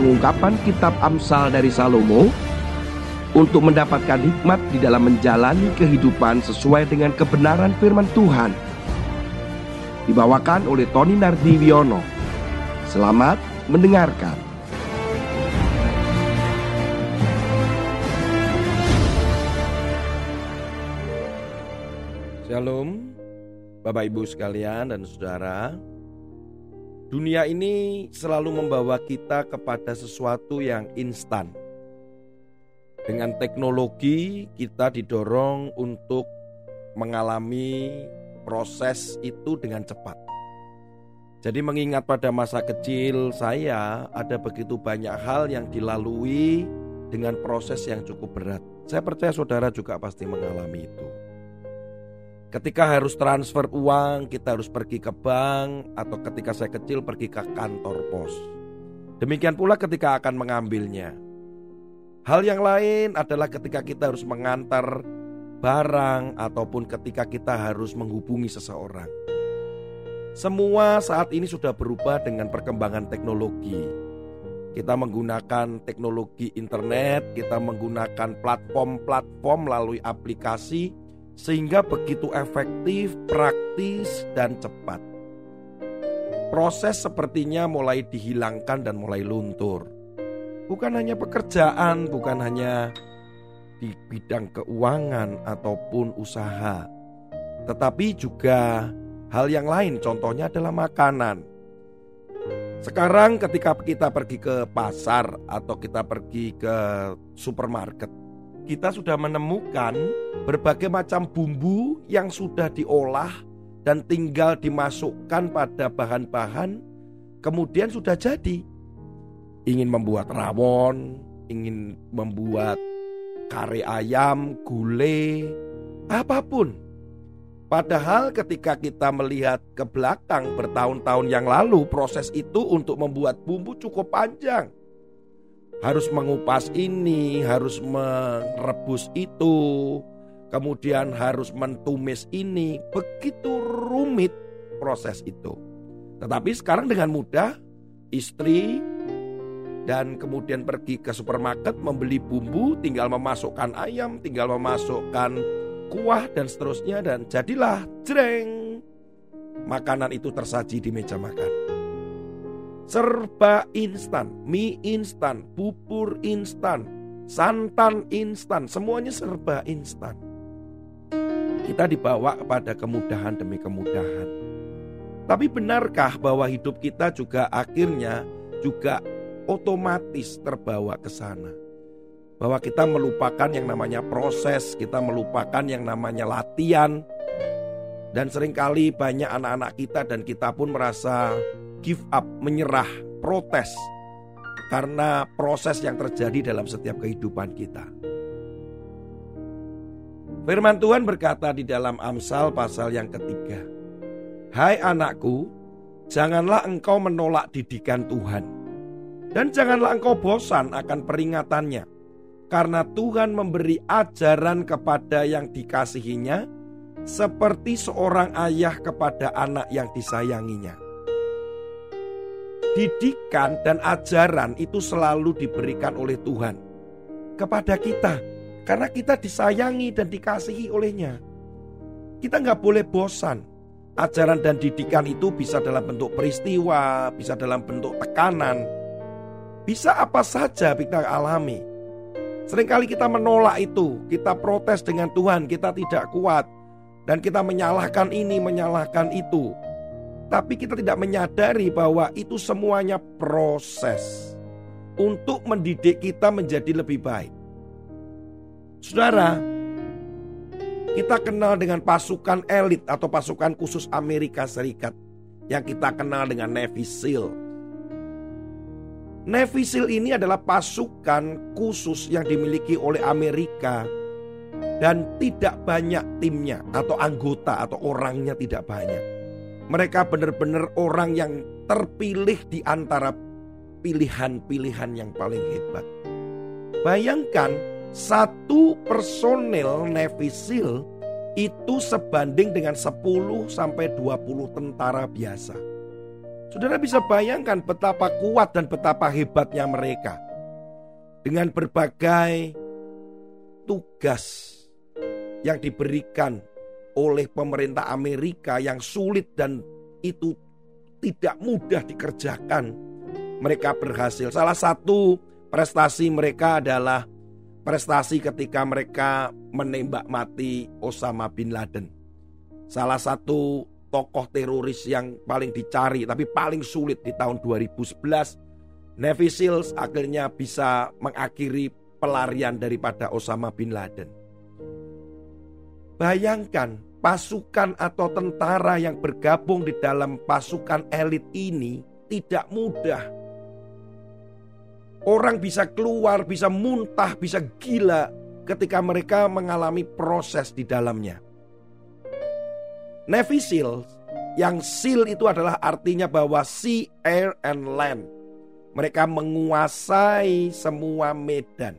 pengungkapan kitab Amsal dari Salomo untuk mendapatkan hikmat di dalam menjalani kehidupan sesuai dengan kebenaran firman Tuhan. Dibawakan oleh Tony Nardiwiono. Selamat mendengarkan. Shalom, Bapak Ibu sekalian dan saudara. Dunia ini selalu membawa kita kepada sesuatu yang instan. Dengan teknologi, kita didorong untuk mengalami proses itu dengan cepat. Jadi, mengingat pada masa kecil saya, ada begitu banyak hal yang dilalui dengan proses yang cukup berat. Saya percaya saudara juga pasti mengalami itu. Ketika harus transfer uang, kita harus pergi ke bank, atau ketika saya kecil pergi ke kantor pos. Demikian pula ketika akan mengambilnya. Hal yang lain adalah ketika kita harus mengantar barang, ataupun ketika kita harus menghubungi seseorang. Semua saat ini sudah berubah dengan perkembangan teknologi. Kita menggunakan teknologi internet, kita menggunakan platform-platform melalui aplikasi sehingga begitu efektif, praktis, dan cepat. Proses sepertinya mulai dihilangkan dan mulai luntur. Bukan hanya pekerjaan, bukan hanya di bidang keuangan ataupun usaha, tetapi juga hal yang lain. Contohnya adalah makanan. Sekarang, ketika kita pergi ke pasar atau kita pergi ke supermarket, kita sudah menemukan berbagai macam bumbu yang sudah diolah dan tinggal dimasukkan pada bahan-bahan kemudian sudah jadi. Ingin membuat rawon, ingin membuat kare ayam, gulai, apa pun. Padahal ketika kita melihat ke belakang bertahun-tahun yang lalu proses itu untuk membuat bumbu cukup panjang harus mengupas ini, harus merebus itu, kemudian harus mentumis ini. Begitu rumit proses itu. Tetapi sekarang dengan mudah istri dan kemudian pergi ke supermarket membeli bumbu, tinggal memasukkan ayam, tinggal memasukkan kuah dan seterusnya dan jadilah jreng. Makanan itu tersaji di meja makan serba instan, mie instan, bubur instan, santan instan, semuanya serba instan. Kita dibawa kepada kemudahan demi kemudahan. Tapi benarkah bahwa hidup kita juga akhirnya juga otomatis terbawa ke sana? Bahwa kita melupakan yang namanya proses, kita melupakan yang namanya latihan, dan sering kali banyak anak-anak kita dan kita pun merasa give up, menyerah, protes karena proses yang terjadi dalam setiap kehidupan kita. Firman Tuhan berkata di dalam Amsal pasal yang ketiga, "Hai anakku, janganlah engkau menolak didikan Tuhan, dan janganlah engkau bosan akan peringatannya, karena Tuhan memberi ajaran kepada yang dikasihinya, seperti seorang ayah kepada anak yang disayanginya." Didikan dan ajaran itu selalu diberikan oleh Tuhan kepada kita karena kita disayangi dan dikasihi olehnya. Kita nggak boleh bosan. Ajaran dan didikan itu bisa dalam bentuk peristiwa, bisa dalam bentuk tekanan, bisa apa saja kita alami. Seringkali kita menolak itu, kita protes dengan Tuhan, kita tidak kuat, dan kita menyalahkan ini, menyalahkan itu. Tapi kita tidak menyadari bahwa itu semuanya proses untuk mendidik kita menjadi lebih baik. Saudara, kita kenal dengan pasukan elit atau pasukan khusus Amerika Serikat yang kita kenal dengan Navy SEAL. Navy SEAL ini adalah pasukan khusus yang dimiliki oleh Amerika dan tidak banyak timnya atau anggota atau orangnya tidak banyak. Mereka benar-benar orang yang terpilih di antara pilihan-pilihan yang paling hebat. Bayangkan satu personel Navy itu sebanding dengan 10 sampai 20 tentara biasa. Saudara bisa bayangkan betapa kuat dan betapa hebatnya mereka. Dengan berbagai tugas yang diberikan oleh pemerintah Amerika yang sulit dan itu tidak mudah dikerjakan. Mereka berhasil. Salah satu prestasi mereka adalah prestasi ketika mereka menembak mati Osama bin Laden. Salah satu tokoh teroris yang paling dicari tapi paling sulit di tahun 2011 Navy Seals akhirnya bisa mengakhiri pelarian daripada Osama bin Laden. Bayangkan pasukan atau tentara yang bergabung di dalam pasukan elit ini tidak mudah. Orang bisa keluar, bisa muntah, bisa gila ketika mereka mengalami proses di dalamnya. Navy SEAL yang SEAL itu adalah artinya bahwa sea, air, and land. Mereka menguasai semua medan.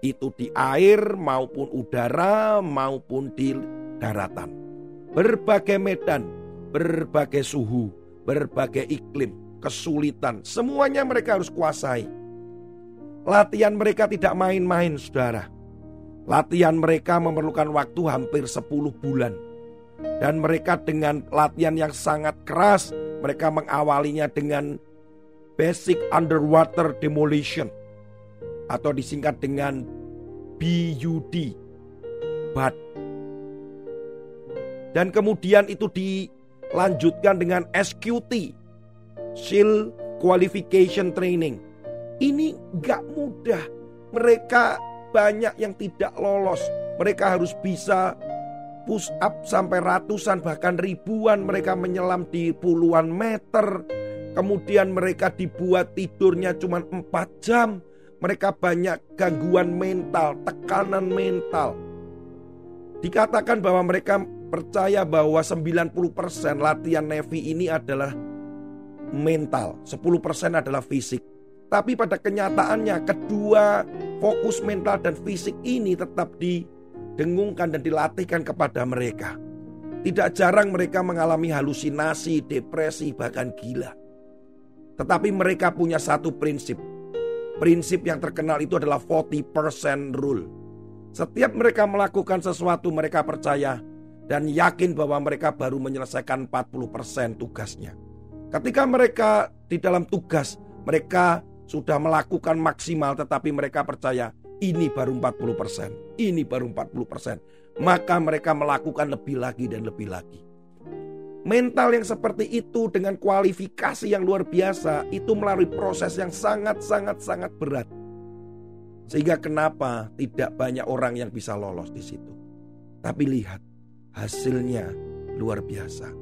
Itu di air maupun udara maupun di daratan. Berbagai medan, berbagai suhu, berbagai iklim, kesulitan. Semuanya mereka harus kuasai. Latihan mereka tidak main-main saudara. Latihan mereka memerlukan waktu hampir 10 bulan dan mereka dengan latihan yang sangat keras, mereka mengawalinya dengan basic underwater demolition atau disingkat dengan BUD. BUD. Dan kemudian itu dilanjutkan dengan SQT, Shield Qualification Training. Ini gak mudah. Mereka banyak yang tidak lolos. Mereka harus bisa push up sampai ratusan bahkan ribuan mereka menyelam di puluhan meter. Kemudian mereka dibuat tidurnya cuma 4 jam. Mereka banyak gangguan mental, tekanan mental. Dikatakan bahwa mereka percaya bahwa 90% latihan Navy ini adalah mental, 10% adalah fisik. Tapi pada kenyataannya kedua fokus mental dan fisik ini tetap di didengungkan dan dilatihkan kepada mereka. Tidak jarang mereka mengalami halusinasi, depresi, bahkan gila. Tetapi mereka punya satu prinsip. Prinsip yang terkenal itu adalah 40% rule. Setiap mereka melakukan sesuatu mereka percaya dan yakin bahwa mereka baru menyelesaikan 40% tugasnya. Ketika mereka di dalam tugas, mereka sudah melakukan maksimal tetapi mereka percaya ini baru 40%, ini baru 40%. Maka mereka melakukan lebih lagi dan lebih lagi. Mental yang seperti itu dengan kualifikasi yang luar biasa itu melalui proses yang sangat-sangat-sangat berat. Sehingga kenapa tidak banyak orang yang bisa lolos di situ. Tapi lihat, hasilnya luar biasa.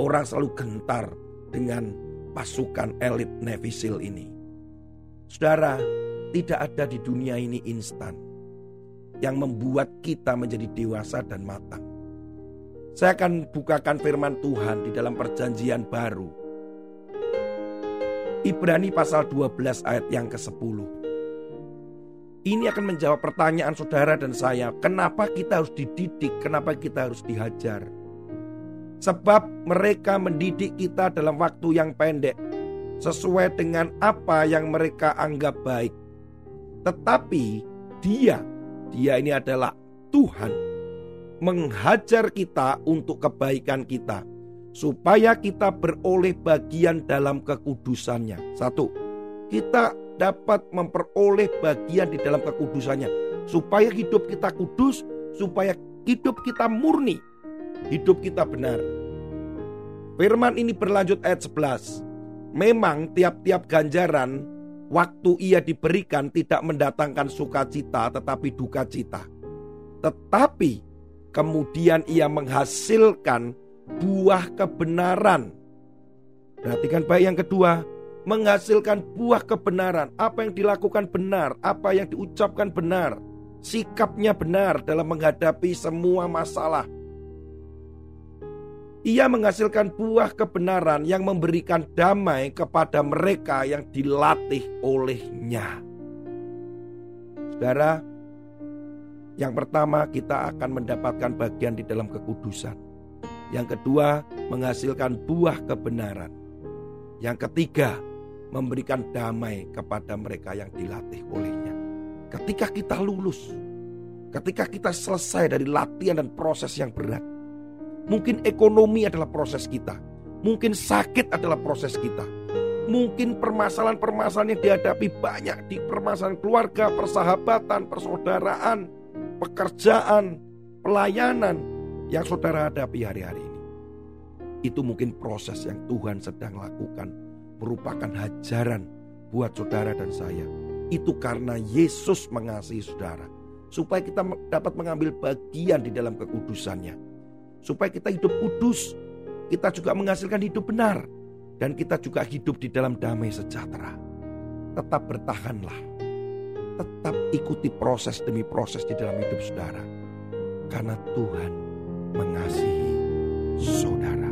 Orang selalu gentar dengan pasukan elit Navy SEAL ini. Saudara, tidak ada di dunia ini instan yang membuat kita menjadi dewasa dan matang. Saya akan bukakan firman Tuhan di dalam perjanjian baru. Ibrani pasal 12 ayat yang ke-10. Ini akan menjawab pertanyaan saudara dan saya, kenapa kita harus dididik, kenapa kita harus dihajar. Sebab mereka mendidik kita dalam waktu yang pendek, sesuai dengan apa yang mereka anggap baik. Tetapi dia, dia ini adalah Tuhan menghajar kita untuk kebaikan kita supaya kita beroleh bagian dalam kekudusannya. Satu, kita dapat memperoleh bagian di dalam kekudusannya supaya hidup kita kudus, supaya hidup kita murni, hidup kita benar. Firman ini berlanjut ayat 11. Memang tiap-tiap ganjaran waktu ia diberikan tidak mendatangkan sukacita tetapi duka cita. Tetapi kemudian ia menghasilkan buah kebenaran. Perhatikan baik yang kedua, menghasilkan buah kebenaran. Apa yang dilakukan benar, apa yang diucapkan benar, sikapnya benar dalam menghadapi semua masalah ia menghasilkan buah kebenaran yang memberikan damai kepada mereka yang dilatih olehnya. Saudara, yang pertama kita akan mendapatkan bagian di dalam kekudusan. Yang kedua, menghasilkan buah kebenaran. Yang ketiga, memberikan damai kepada mereka yang dilatih olehnya. Ketika kita lulus, ketika kita selesai dari latihan dan proses yang berat, mungkin ekonomi adalah proses kita, mungkin sakit adalah proses kita, mungkin permasalahan-permasalahan yang dihadapi banyak di permasalahan keluarga, persahabatan, persaudaraan, pekerjaan, pelayanan yang saudara hadapi hari-hari ini. Itu mungkin proses yang Tuhan sedang lakukan merupakan hajaran buat saudara dan saya. Itu karena Yesus mengasihi saudara. Supaya kita dapat mengambil bagian di dalam kekudusannya. Supaya kita hidup kudus. Kita juga menghasilkan hidup benar. Dan kita juga hidup di dalam damai sejahtera. Tetap bertahanlah. Tetap ikuti proses demi proses di dalam hidup saudara. Karena Tuhan mengasihi saudara.